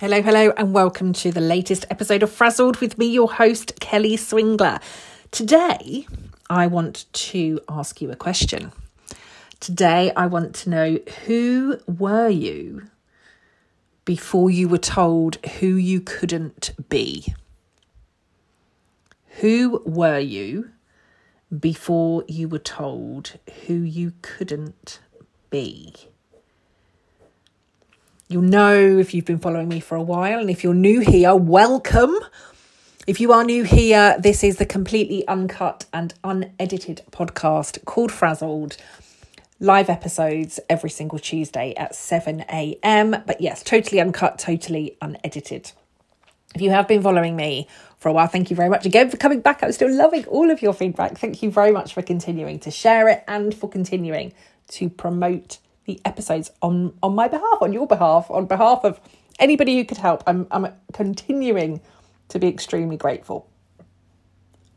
Hello, hello, and welcome to the latest episode of Frazzled with me, your host, Kelly Swingler. Today, I want to ask you a question. Today, I want to know who were you before you were told who you couldn't be? Who were you before you were told who you couldn't be? You'll know if you've been following me for a while, and if you're new here, welcome. If you are new here, this is the completely uncut and unedited podcast called Frazzled. Live episodes every single Tuesday at 7 a.m. But yes, totally uncut, totally unedited. If you have been following me for a while, thank you very much again for coming back. I'm still loving all of your feedback. Thank you very much for continuing to share it and for continuing to promote the episodes on on my behalf, on your behalf, on behalf of anybody who could help. I'm I'm continuing to be extremely grateful.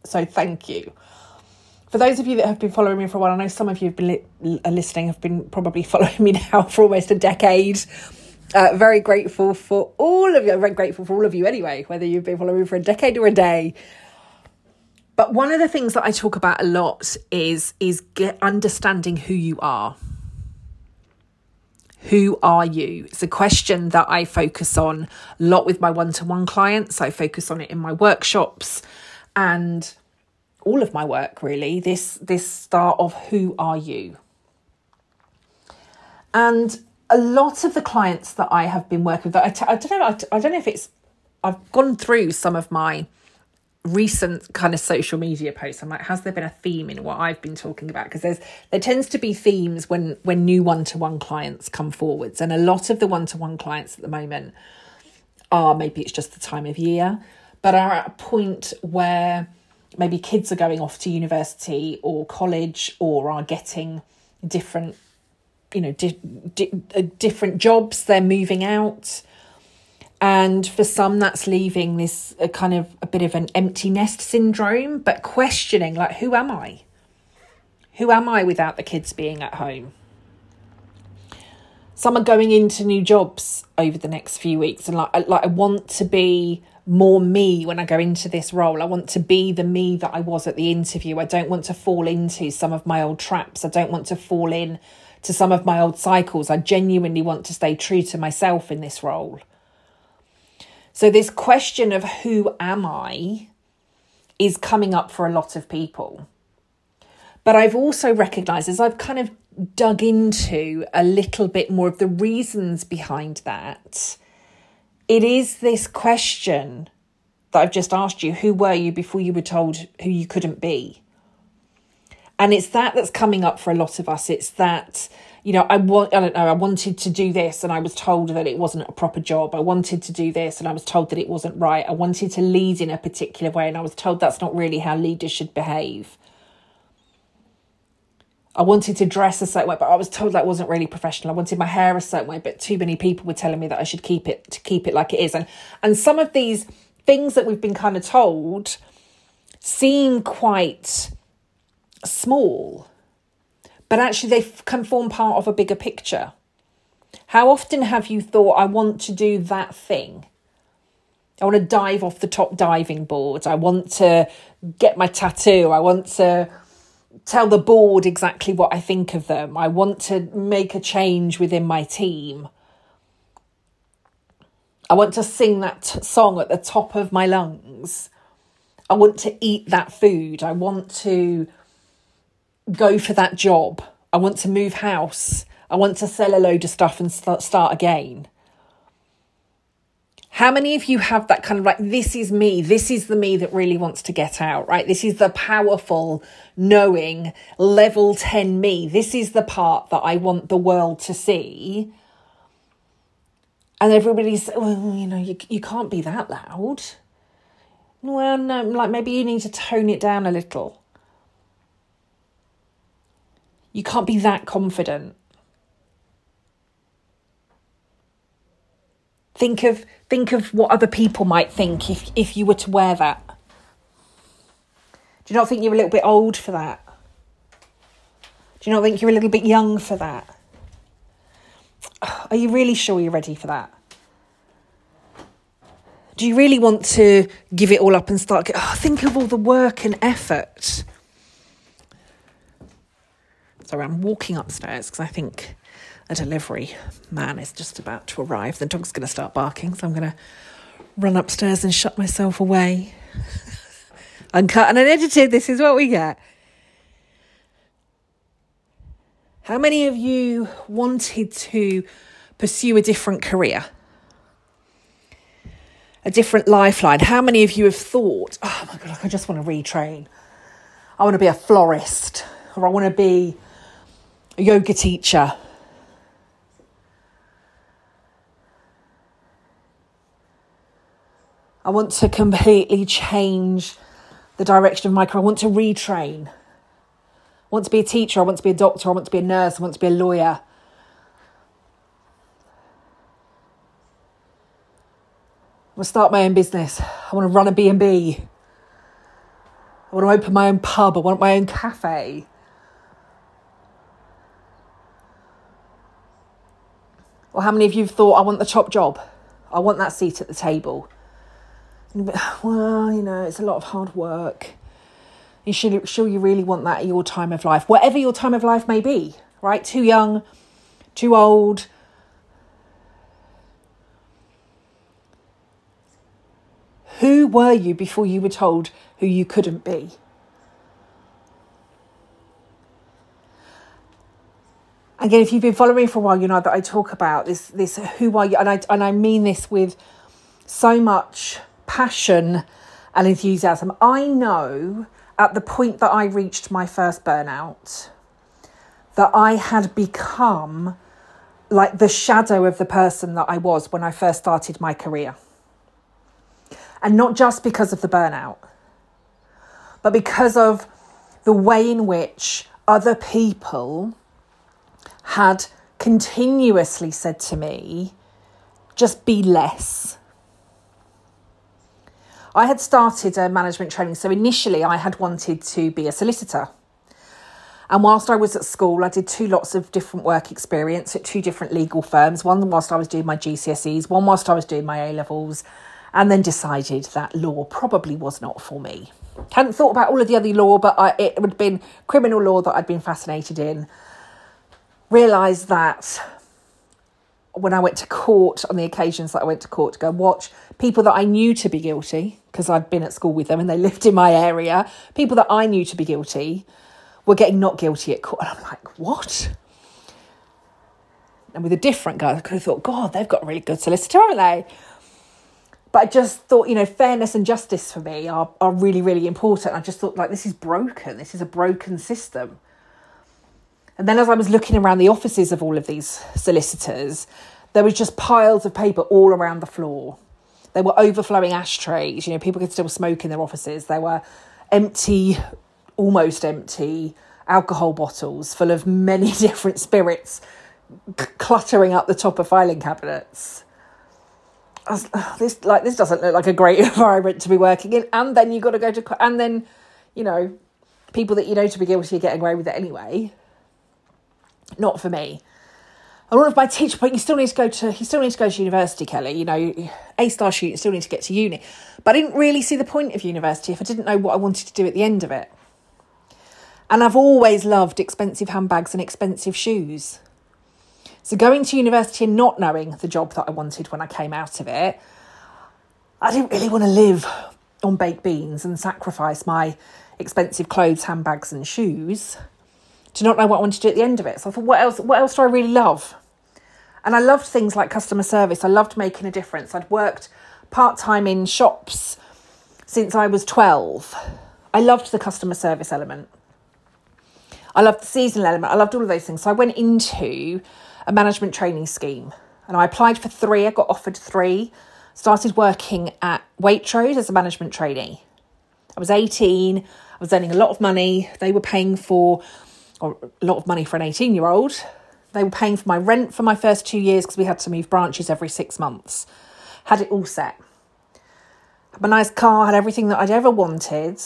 So thank you. For those of you that have been following me for a while, I know some of you have been li- listening, have been probably following me now for almost a decade. Uh, very grateful for all of you. I'm very grateful for all of you anyway, whether you've been following me for a decade or a day. But one of the things that I talk about a lot is is get understanding who you are. Who are you? It's a question that I focus on a lot with my one to one clients. I focus on it in my workshops and all of my work really. This this start of who are you? And a lot of the clients that I have been working with, I t- I don't know, I, t- I don't know if it's, I've gone through some of my recent kind of social media posts i'm like has there been a theme in what i've been talking about? Because there's there tends to be themes when when new one-to-one clients come forwards. And a lot of the one-to-one clients at the moment are maybe it's just the time of year but are at a point where maybe kids are going off to university or college or are getting different you know di- di- uh, different jobs they're moving out and for some that's leaving this kind of a bit of an empty nest syndrome but questioning like who am i who am i without the kids being at home some are going into new jobs over the next few weeks and like like I want to be more me when I go into this role. I want to be the me that I was at the interview. I don't want to fall into some of my old traps. I don't want to fall in to some of my old cycles. I genuinely want to stay true to myself in this role. So, this question of who am I is coming up for a lot of people. But I've also recognized as I've kind of dug into a little bit more of the reasons behind that, it is this question that I've just asked you who were you before you were told who you couldn't be? And it's that that's coming up for a lot of us. It's that you know, I want, I don't know, I wanted to do this and I was told that it wasn't a proper job. I wanted to do this and I was told that it wasn't right. I wanted to lead in a particular way and I was told that's not really how leaders should behave. I wanted to dress a certain way, but I was told that wasn't really professional. I wanted my hair a certain way, but too many people were telling me that I should keep it to keep it like it is. And and some of these things that we've been kind of told seem quite small but actually they can form part of a bigger picture. How often have you thought, I want to do that thing? I want to dive off the top diving board. I want to get my tattoo. I want to tell the board exactly what I think of them. I want to make a change within my team. I want to sing that t- song at the top of my lungs. I want to eat that food. I want to go for that job. I want to move house. I want to sell a load of stuff and start, start again. How many of you have that kind of like, this is me, this is the me that really wants to get out, right? This is the powerful, knowing, level 10 me. This is the part that I want the world to see. And everybody's, well, you know, you, you can't be that loud. Well, no, like maybe you need to tone it down a little. You can't be that confident. Think of think of what other people might think if if you were to wear that. Do you not think you're a little bit old for that? Do you not think you're a little bit young for that? Are you really sure you're ready for that? Do you really want to give it all up and start? Oh, think of all the work and effort. Sorry, I'm walking upstairs because I think a delivery man is just about to arrive. The dog's going to start barking, so I'm going to run upstairs and shut myself away. Uncut and unedited, this is what we get. How many of you wanted to pursue a different career? A different lifeline? How many of you have thought, oh my God, I just want to retrain? I want to be a florist, or I want to be yoga teacher. I want to completely change the direction of my career. I want to retrain. I want to be a teacher. I want to be a doctor. I want to be a nurse. I want to be a lawyer. I want to start my own business. I want to run a B&B. I want to open my own pub. I want my own cafe. Or how many of you have thought, I want the top job? I want that seat at the table. Well, you know, it's a lot of hard work. You should sure you really want that at your time of life, whatever your time of life may be, right? Too young, too old. Who were you before you were told who you couldn't be? Again, if you've been following me for a while, you know that I talk about this this who are you and I and I mean this with so much passion and enthusiasm. I know at the point that I reached my first burnout that I had become like the shadow of the person that I was when I first started my career. And not just because of the burnout, but because of the way in which other people had continuously said to me, just be less I had started a management training. So initially, I had wanted to be a solicitor. And whilst I was at school, I did two lots of different work experience at two different legal firms. One whilst I was doing my GCSEs, one whilst I was doing my A levels, and then decided that law probably was not for me. Hadn't thought about all of the other law, but I, it would been criminal law that I'd been fascinated in. Realised that when I went to court, on the occasions that I went to court to go watch, people that I knew to be guilty, because I'd been at school with them and they lived in my area, people that I knew to be guilty were getting not guilty at court. And I'm like, what? And with a different guy, I could have thought, God, they've got a really good solicitor, haven't they? But I just thought, you know, fairness and justice for me are, are really, really important. I just thought, like, this is broken. This is a broken system. And then as I was looking around the offices of all of these solicitors, there was just piles of paper all around the floor. There were overflowing ashtrays. You know, people could still smoke in their offices. There were empty, almost empty alcohol bottles full of many different spirits cluttering up the top of filing cabinets. Was, this like this doesn't look like a great environment to be working in. And then you've got to go to and then, you know, people that you know to be guilty are getting away with it anyway not for me. And one of my teacher, but you still need to go to you still need to go to university, Kelly. You know, A star student still need to get to uni. But I didn't really see the point of university if I didn't know what I wanted to do at the end of it. And I've always loved expensive handbags and expensive shoes. So going to university and not knowing the job that I wanted when I came out of it, I didn't really want to live on baked beans and sacrifice my expensive clothes, handbags, and shoes to not know what I wanted to do at the end of it. So I thought, what else? What else do I really love? And I loved things like customer service. I loved making a difference. I'd worked part time in shops since I was twelve. I loved the customer service element. I loved the seasonal element. I loved all of those things. So I went into a management training scheme and I applied for three. I got offered three. Started working at Waitrose as a management trainee. I was 18. I was earning a lot of money. They were paying for or a lot of money for an 18 year old. They were paying for my rent for my first two years because we had to move branches every six months. Had it all set. Had my nice car, had everything that I'd ever wanted.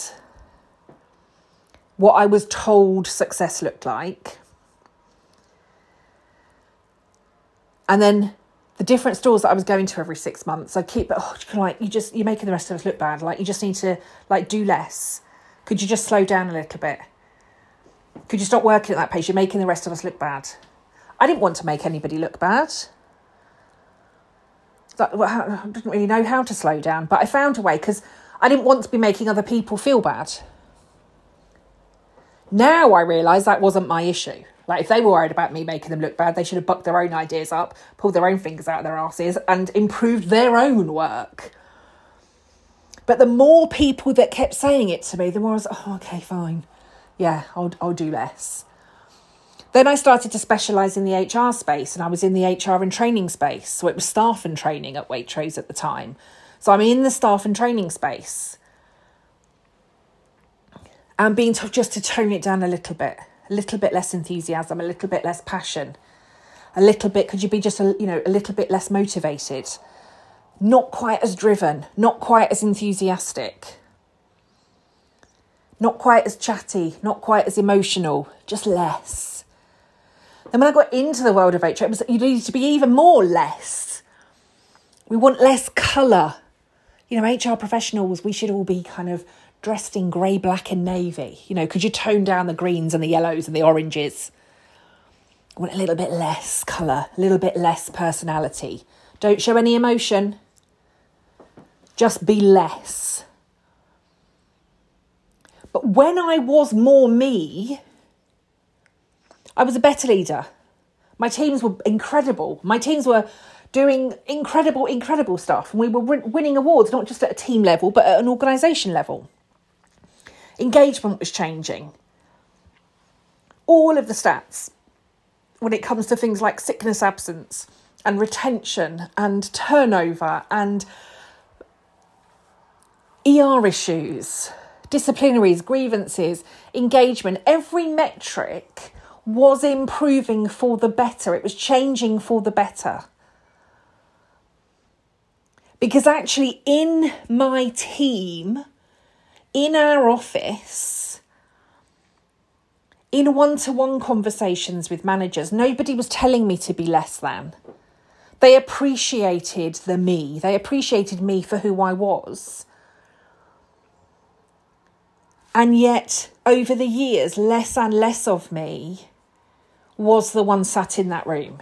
What I was told success looked like. And then the different stores that I was going to every six months, I keep oh, like you just you're making the rest of us look bad. Like you just need to like do less. Could you just slow down a little bit? Could you stop working at that pace? You're making the rest of us look bad. I didn't want to make anybody look bad. I didn't really know how to slow down, but I found a way because I didn't want to be making other people feel bad. Now I realise that wasn't my issue. Like if they were worried about me making them look bad, they should have bucked their own ideas up, pulled their own fingers out of their asses, and improved their own work. But the more people that kept saying it to me, the more I was, oh, okay, fine. Yeah, I'll, I'll do less. Then I started to specialise in the HR space and I was in the HR and training space. So it was staff and training at Waitrose at the time. So I'm in the staff and training space. And being told just to tone it down a little bit, a little bit less enthusiasm, a little bit less passion, a little bit, could you be just a, you know, a little bit less motivated? not quite as driven, not quite as enthusiastic, not quite as chatty, not quite as emotional, just less. Then when I got into the world of HR, it was you need to be even more less. We want less colour. You know, HR professionals, we should all be kind of dressed in grey, black, and navy. You know, could you tone down the greens and the yellows and the oranges? Want a little bit less colour, a little bit less personality. Don't show any emotion. Just be less. But when I was more me, I was a better leader. My teams were incredible. My teams were doing incredible, incredible stuff. And we were winning awards, not just at a team level, but at an organisation level. Engagement was changing. All of the stats when it comes to things like sickness absence and retention and turnover and ER issues, disciplinaries, grievances, engagement, every metric was improving for the better. It was changing for the better. Because actually, in my team, in our office, in one to one conversations with managers, nobody was telling me to be less than. They appreciated the me, they appreciated me for who I was. And yet, over the years, less and less of me was the one sat in that room.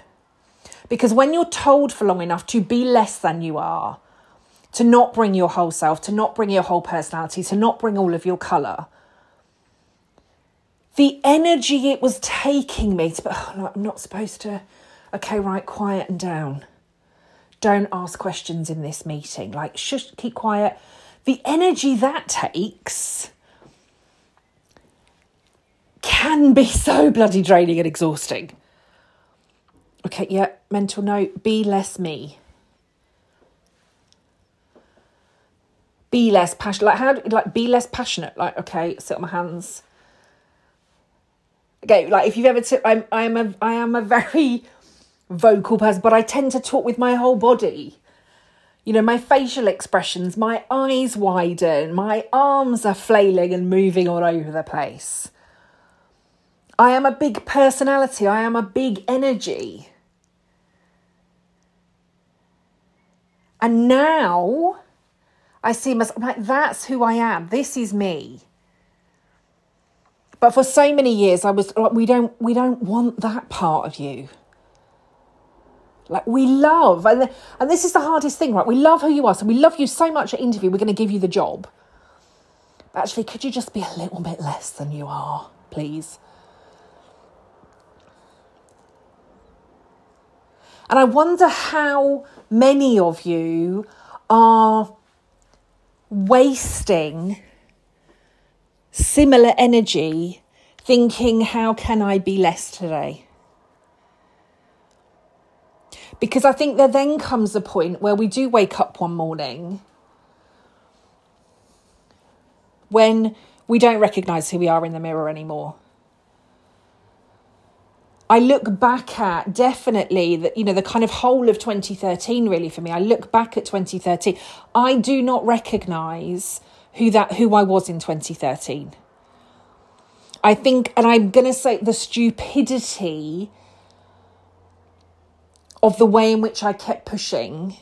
Because when you're told for long enough to be less than you are, to not bring your whole self, to not bring your whole personality, to not bring all of your colour, the energy it was taking me to, oh, no, I'm not supposed to, okay, right, quiet and down. Don't ask questions in this meeting. Like, shush, keep quiet. The energy that takes can be so bloody draining and exhausting. Okay, yeah, mental note be less me. Be less passionate. Like, how, like, be less passionate. Like, okay, sit on my hands. Okay, like, if you've ever, t- I'm, I'm a, I am a very vocal person, but I tend to talk with my whole body. You know, my facial expressions, my eyes widen, my arms are flailing and moving all over the place. I am a big personality. I am a big energy. And now I see myself I'm like, that's who I am. This is me. But for so many years, I was like, we don't, we don't want that part of you. Like we love, and, and this is the hardest thing, right? We love who you are. So we love you so much at interview, we're going to give you the job. But actually, could you just be a little bit less than you are, please? And I wonder how many of you are wasting similar energy thinking, how can I be less today? Because I think there then comes a point where we do wake up one morning when we don't recognize who we are in the mirror anymore. I look back at definitely that, you know, the kind of whole of 2013 really for me. I look back at 2013. I do not recognize who that who I was in 2013. I think, and I'm going to say the stupidity of the way in which I kept pushing.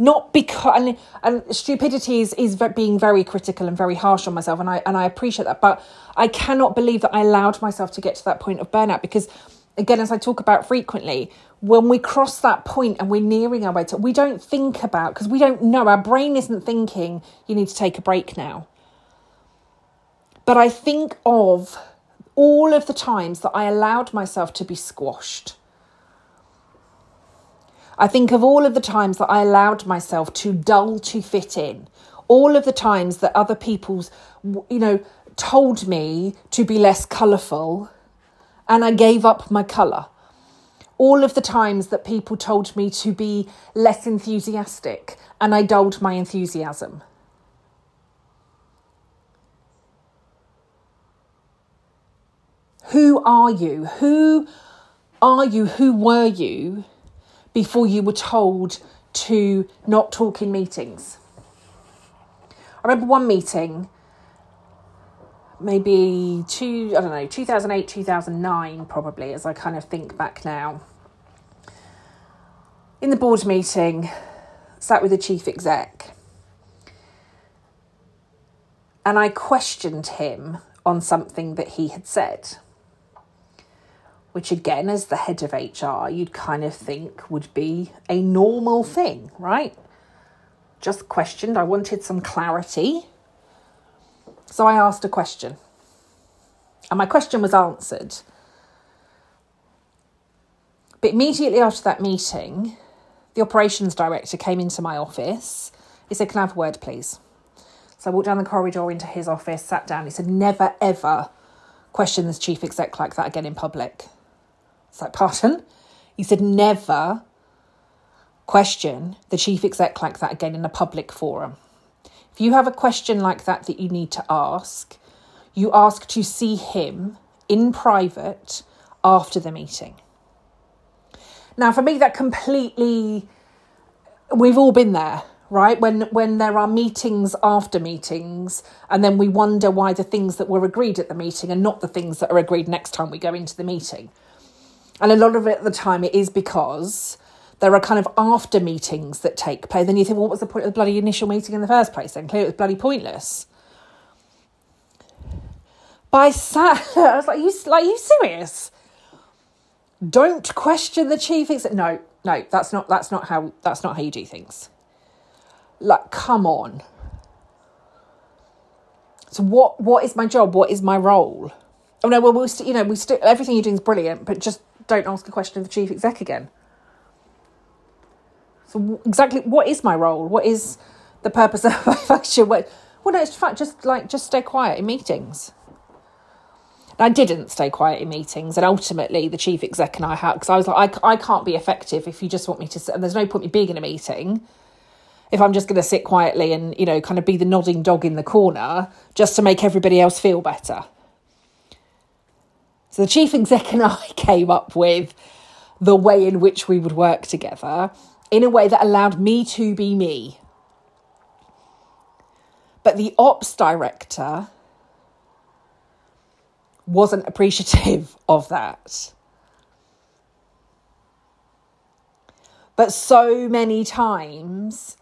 Not because and, and stupidity is, is being very critical and very harsh on myself, and I and I appreciate that. But I cannot believe that I allowed myself to get to that point of burnout because, again, as I talk about frequently, when we cross that point and we're nearing our way to, we don't think about because we don't know. Our brain isn't thinking you need to take a break now. But I think of all of the times that I allowed myself to be squashed I think of all of the times that I allowed myself to dull to fit in, all of the times that other people's, you know, told me to be less colourful and I gave up my colour. All of the times that people told me to be less enthusiastic and I dulled my enthusiasm. Who are you? Who are you? Who were you? before you were told to not talk in meetings. I remember one meeting, maybe two, I don't know, 2008, 2009, probably, as I kind of think back now. In the board meeting, sat with the chief exec, and I questioned him on something that he had said which again, as the head of HR, you'd kind of think would be a normal thing, right? Just questioned. I wanted some clarity. So I asked a question. And my question was answered. But immediately after that meeting, the operations director came into my office. He said, Can I have a word, please? So I walked down the corridor into his office, sat down. He said, Never, ever question this chief exec like that again in public. It's like, pardon? He said, never question the chief exec like that again in a public forum. If you have a question like that that you need to ask, you ask to see him in private after the meeting. Now, for me, that completely, we've all been there, right? When when there are meetings after meetings, and then we wonder why the things that were agreed at the meeting are not the things that are agreed next time we go into the meeting. And a lot of it at the time it is because there are kind of after meetings that take place. Then you think, well, what was the point of the bloody initial meeting in the first place? Then clearly it was bloody pointless. But I sat, I was like, you like you serious? Don't question the chief exec. No, no, that's not that's not how that's not how you do things. Like, come on. So what what is my job? What is my role? Oh no, well we'll st- you know we still everything you're doing is brilliant, but just don't ask a question of the chief exec again. So exactly what is my role? What is the purpose of my function? Well, no, it's fact just like just stay quiet in meetings. And I didn't stay quiet in meetings, and ultimately the chief exec and I had because I was like, I, I can't be effective if you just want me to sit. And there's no point me being in a meeting if I'm just going to sit quietly and you know kind of be the nodding dog in the corner just to make everybody else feel better. So the chief exec and I came up with the way in which we would work together in a way that allowed me to be me. But the ops director wasn't appreciative of that. But so many times,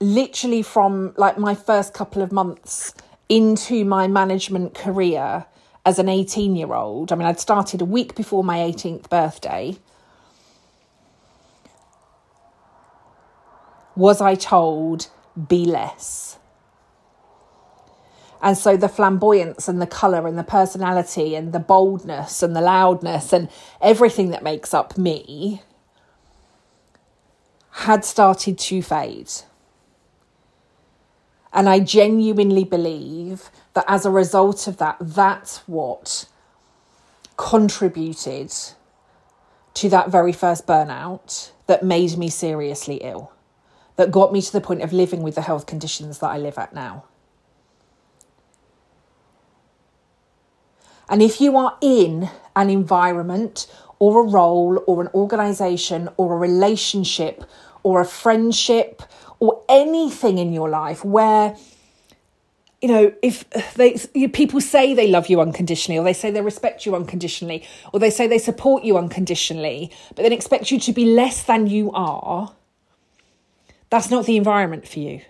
literally from like my first couple of months into my management career, as an 18 year old. I mean, I'd started a week before my 18th birthday. Was I told, be less? And so the flamboyance and the colour and the personality and the boldness and the loudness and everything that makes up me had started to fade. And I genuinely believe that as a result of that, that's what contributed to that very first burnout that made me seriously ill, that got me to the point of living with the health conditions that I live at now. And if you are in an environment or a role or an organization or a relationship or a friendship or anything in your life where you know, if they people say they love you unconditionally, or they say they respect you unconditionally, or they say they support you unconditionally, but then expect you to be less than you are, that's not the environment for you.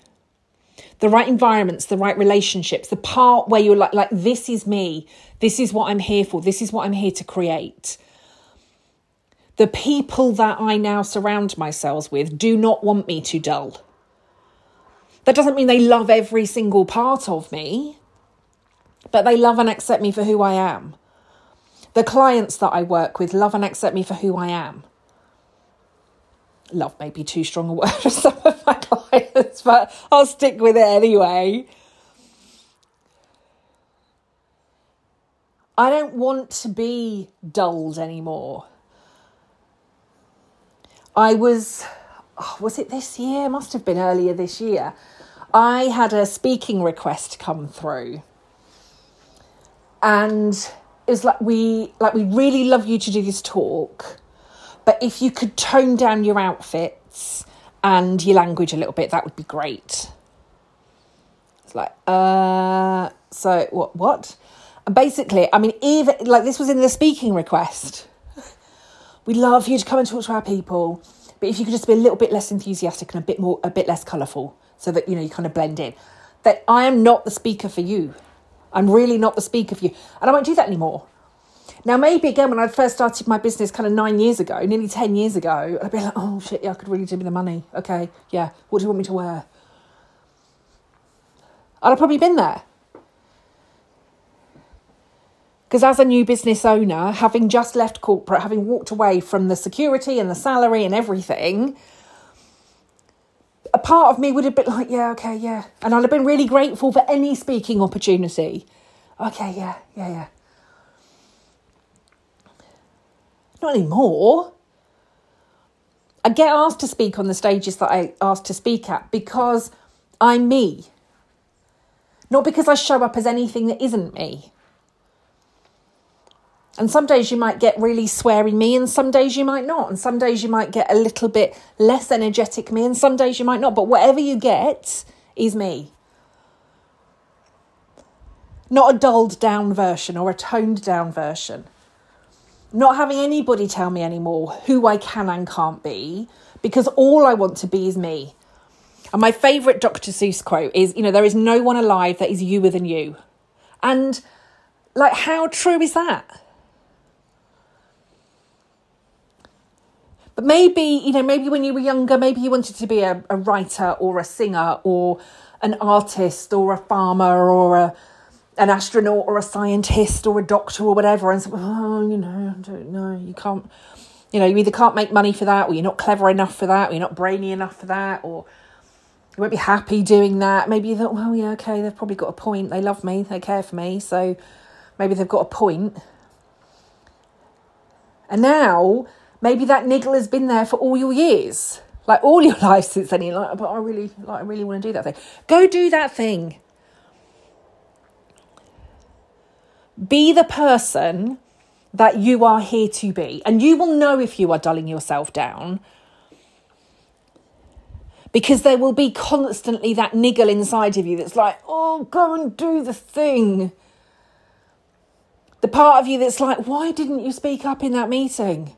The right environments, the right relationships, the part where you're like, like this is me, this is what I'm here for, this is what I'm here to create. The people that I now surround myself with do not want me to dull that doesn't mean they love every single part of me, but they love and accept me for who I am. The clients that I work with love and accept me for who I am. Love may be too strong a word for some of my clients, but I'll stick with it anyway. I don't want to be dulled anymore. I was oh, was it this year? Must have been earlier this year. I had a speaking request come through. And it was like we like we really love you to do this talk, but if you could tone down your outfits and your language a little bit, that would be great. It's like, uh so what what? And basically, I mean, even like this was in the speaking request. We'd love you to come and talk to our people but if you could just be a little bit less enthusiastic and a bit more, a bit less colourful, so that you know you kind of blend in. That I am not the speaker for you. I'm really not the speaker for you, and I won't do that anymore. Now, maybe again, when I first started my business kind of nine years ago, nearly 10 years ago, I'd be like, oh shit, yeah, I could really do with the money. Okay, yeah, what do you want me to wear? I'd have probably been there. Because as a new business owner, having just left corporate, having walked away from the security and the salary and everything, a part of me would have been like, yeah, okay, yeah. And I'd have been really grateful for any speaking opportunity. Okay, yeah, yeah, yeah. Not anymore. I get asked to speak on the stages that I asked to speak at because I'm me. Not because I show up as anything that isn't me. And some days you might get really sweary me, and some days you might not. And some days you might get a little bit less energetic me, and some days you might not. But whatever you get is me. Not a dulled down version or a toned down version. Not having anybody tell me anymore who I can and can't be, because all I want to be is me. And my favourite Dr. Seuss quote is, you know, there is no one alive that is youer than you. And like, how true is that? But maybe, you know, maybe when you were younger, maybe you wanted to be a, a writer or a singer or an artist or a farmer or a an astronaut or a scientist or a doctor or whatever and so, oh you know I don't know you can't you know you either can't make money for that or you're not clever enough for that or you're not brainy enough for that or you won't be happy doing that maybe you thought well yeah okay they've probably got a point they love me they care for me so maybe they've got a point. and now maybe that niggle has been there for all your years, like all your life since then. You're like, but I really, like, I really want to do that thing. Go do that thing. Be the person that you are here to be, and you will know if you are dulling yourself down. Because there will be constantly that niggle inside of you that's like, oh, go and do the thing. The part of you that's like, why didn't you speak up in that meeting?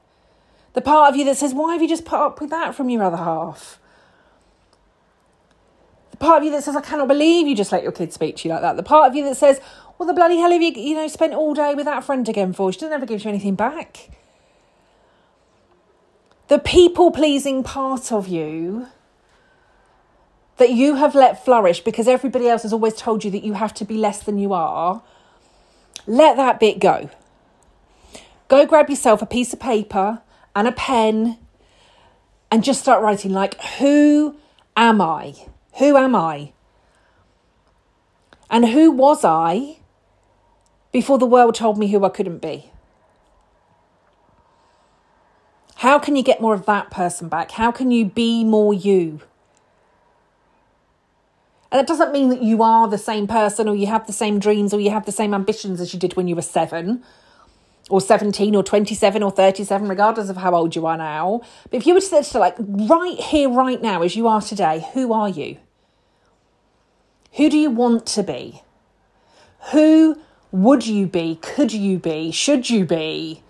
The part of you that says, why have you just put up with that from your other half? The part of you that says, I cannot believe you just let your kid speak to you like that. The part of you that says, well, the bloody hell have you, you know, spent all day with that friend again for? She doesn't ever give you anything back. The people pleasing part of you that you have let flourish because everybody else has always told you that you have to be less than you are, let that bit go. Go grab yourself a piece of paper and a pen and just start writing like, who am I? Who am I? And who was I before the world told me who I couldn't be? How can you get more of that person back? How can you be more you? And that doesn't mean that you are the same person or you have the same dreams or you have the same ambitions as you did when you were seven or 17 or 27 or 37, regardless of how old you are now. But if you were to like, right here, right now, as you are today, who are you? Who do you want to be? Who would you be? Could you be? Should you be?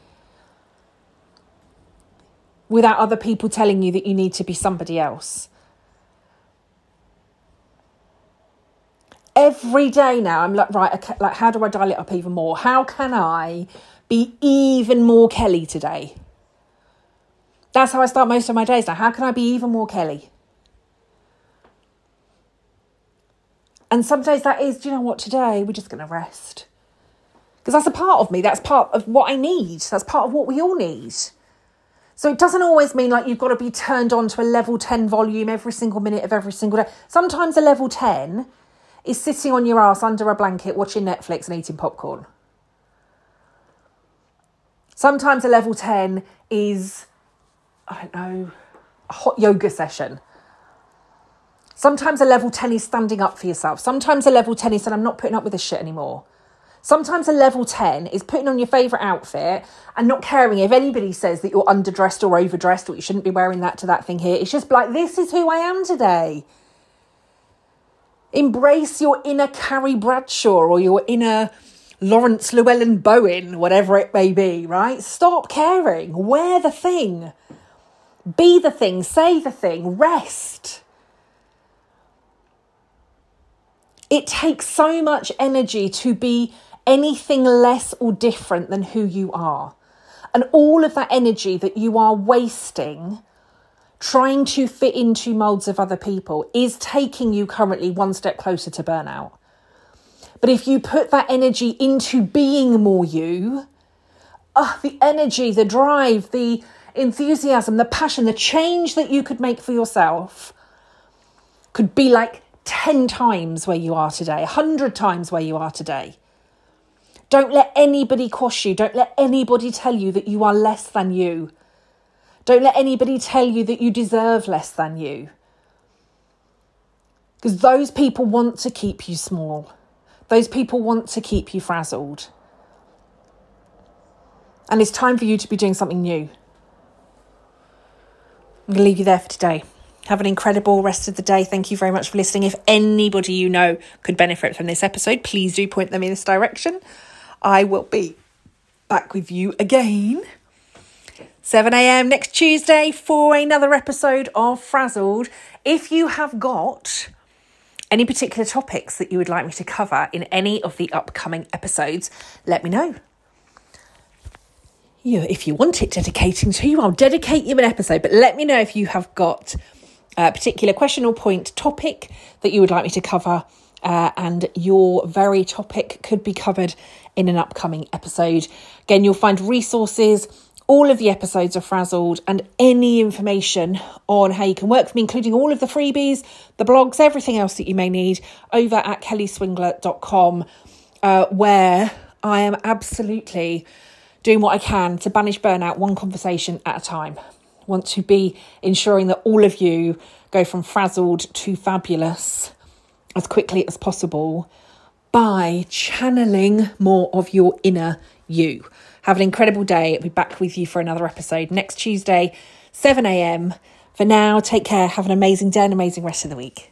Without other people telling you that you need to be somebody else. Every day now, I'm like, right, okay, like, how do I dial it up even more? How can I be even more Kelly today? That's how I start most of my days now. How can I be even more Kelly? And some days that is, do you know what, today we're just going to rest. Because that's a part of me. That's part of what I need. That's part of what we all need. So it doesn't always mean like you've got to be turned on to a level 10 volume every single minute of every single day. Sometimes a level 10 is sitting on your ass under a blanket watching Netflix and eating popcorn. Sometimes a level 10 is, I don't know, a hot yoga session. Sometimes a level 10 is standing up for yourself. Sometimes a level 10 is saying, I'm not putting up with this shit anymore. Sometimes a level 10 is putting on your favourite outfit and not caring if anybody says that you're underdressed or overdressed or you shouldn't be wearing that to that thing here. It's just like, this is who I am today. Embrace your inner Carrie Bradshaw or your inner Laurence Llewelyn Bowen, whatever it may be, right? Stop caring. Wear the thing. Be the thing. Say the thing. Rest. It takes so much energy to be anything less or different than who you are. And all of that energy that you are wasting trying to fit into molds of other people is taking you currently one step closer to burnout. But if you put that energy into being more you, oh, the energy, the drive, the enthusiasm, the passion, the change that you could make for yourself could be like 10 times where you are today, 100 times where you are today. Don't let anybody quash you. Don't let anybody tell you that you are less than you. Don't let anybody tell you that you deserve less than you. Because those people want to keep you small. Those people want to keep you frazzled. And it's time for you to be doing something new. I'm going to leave you there for today. Have an incredible rest of the day. Thank you very much for listening. If anybody you know could benefit from this episode, please do point them in this direction. I will be back with you again 7 a.m. next Tuesday for another episode of Frazzled. If you have got any particular topics that you would like me to cover in any of the upcoming episodes, let me know. You, if you want it dedicating to you, I'll dedicate you an episode, but let me know if you have got a particular question or point topic that you would like me to cover. Uh, and your very topic could be covered in an upcoming episode. Again, you'll find resources all of the episodes are frazzled and any information on how you can work with me, including all of the freebies, the blogs, everything else that you may need over at kellyswingler.com, uh, where I am absolutely doing what I can to banish burnout one conversation at a time. Want to be ensuring that all of you go from frazzled to fabulous as quickly as possible by channeling more of your inner you. Have an incredible day. I'll be back with you for another episode next Tuesday, 7 a.m. For now, take care. Have an amazing day and amazing rest of the week.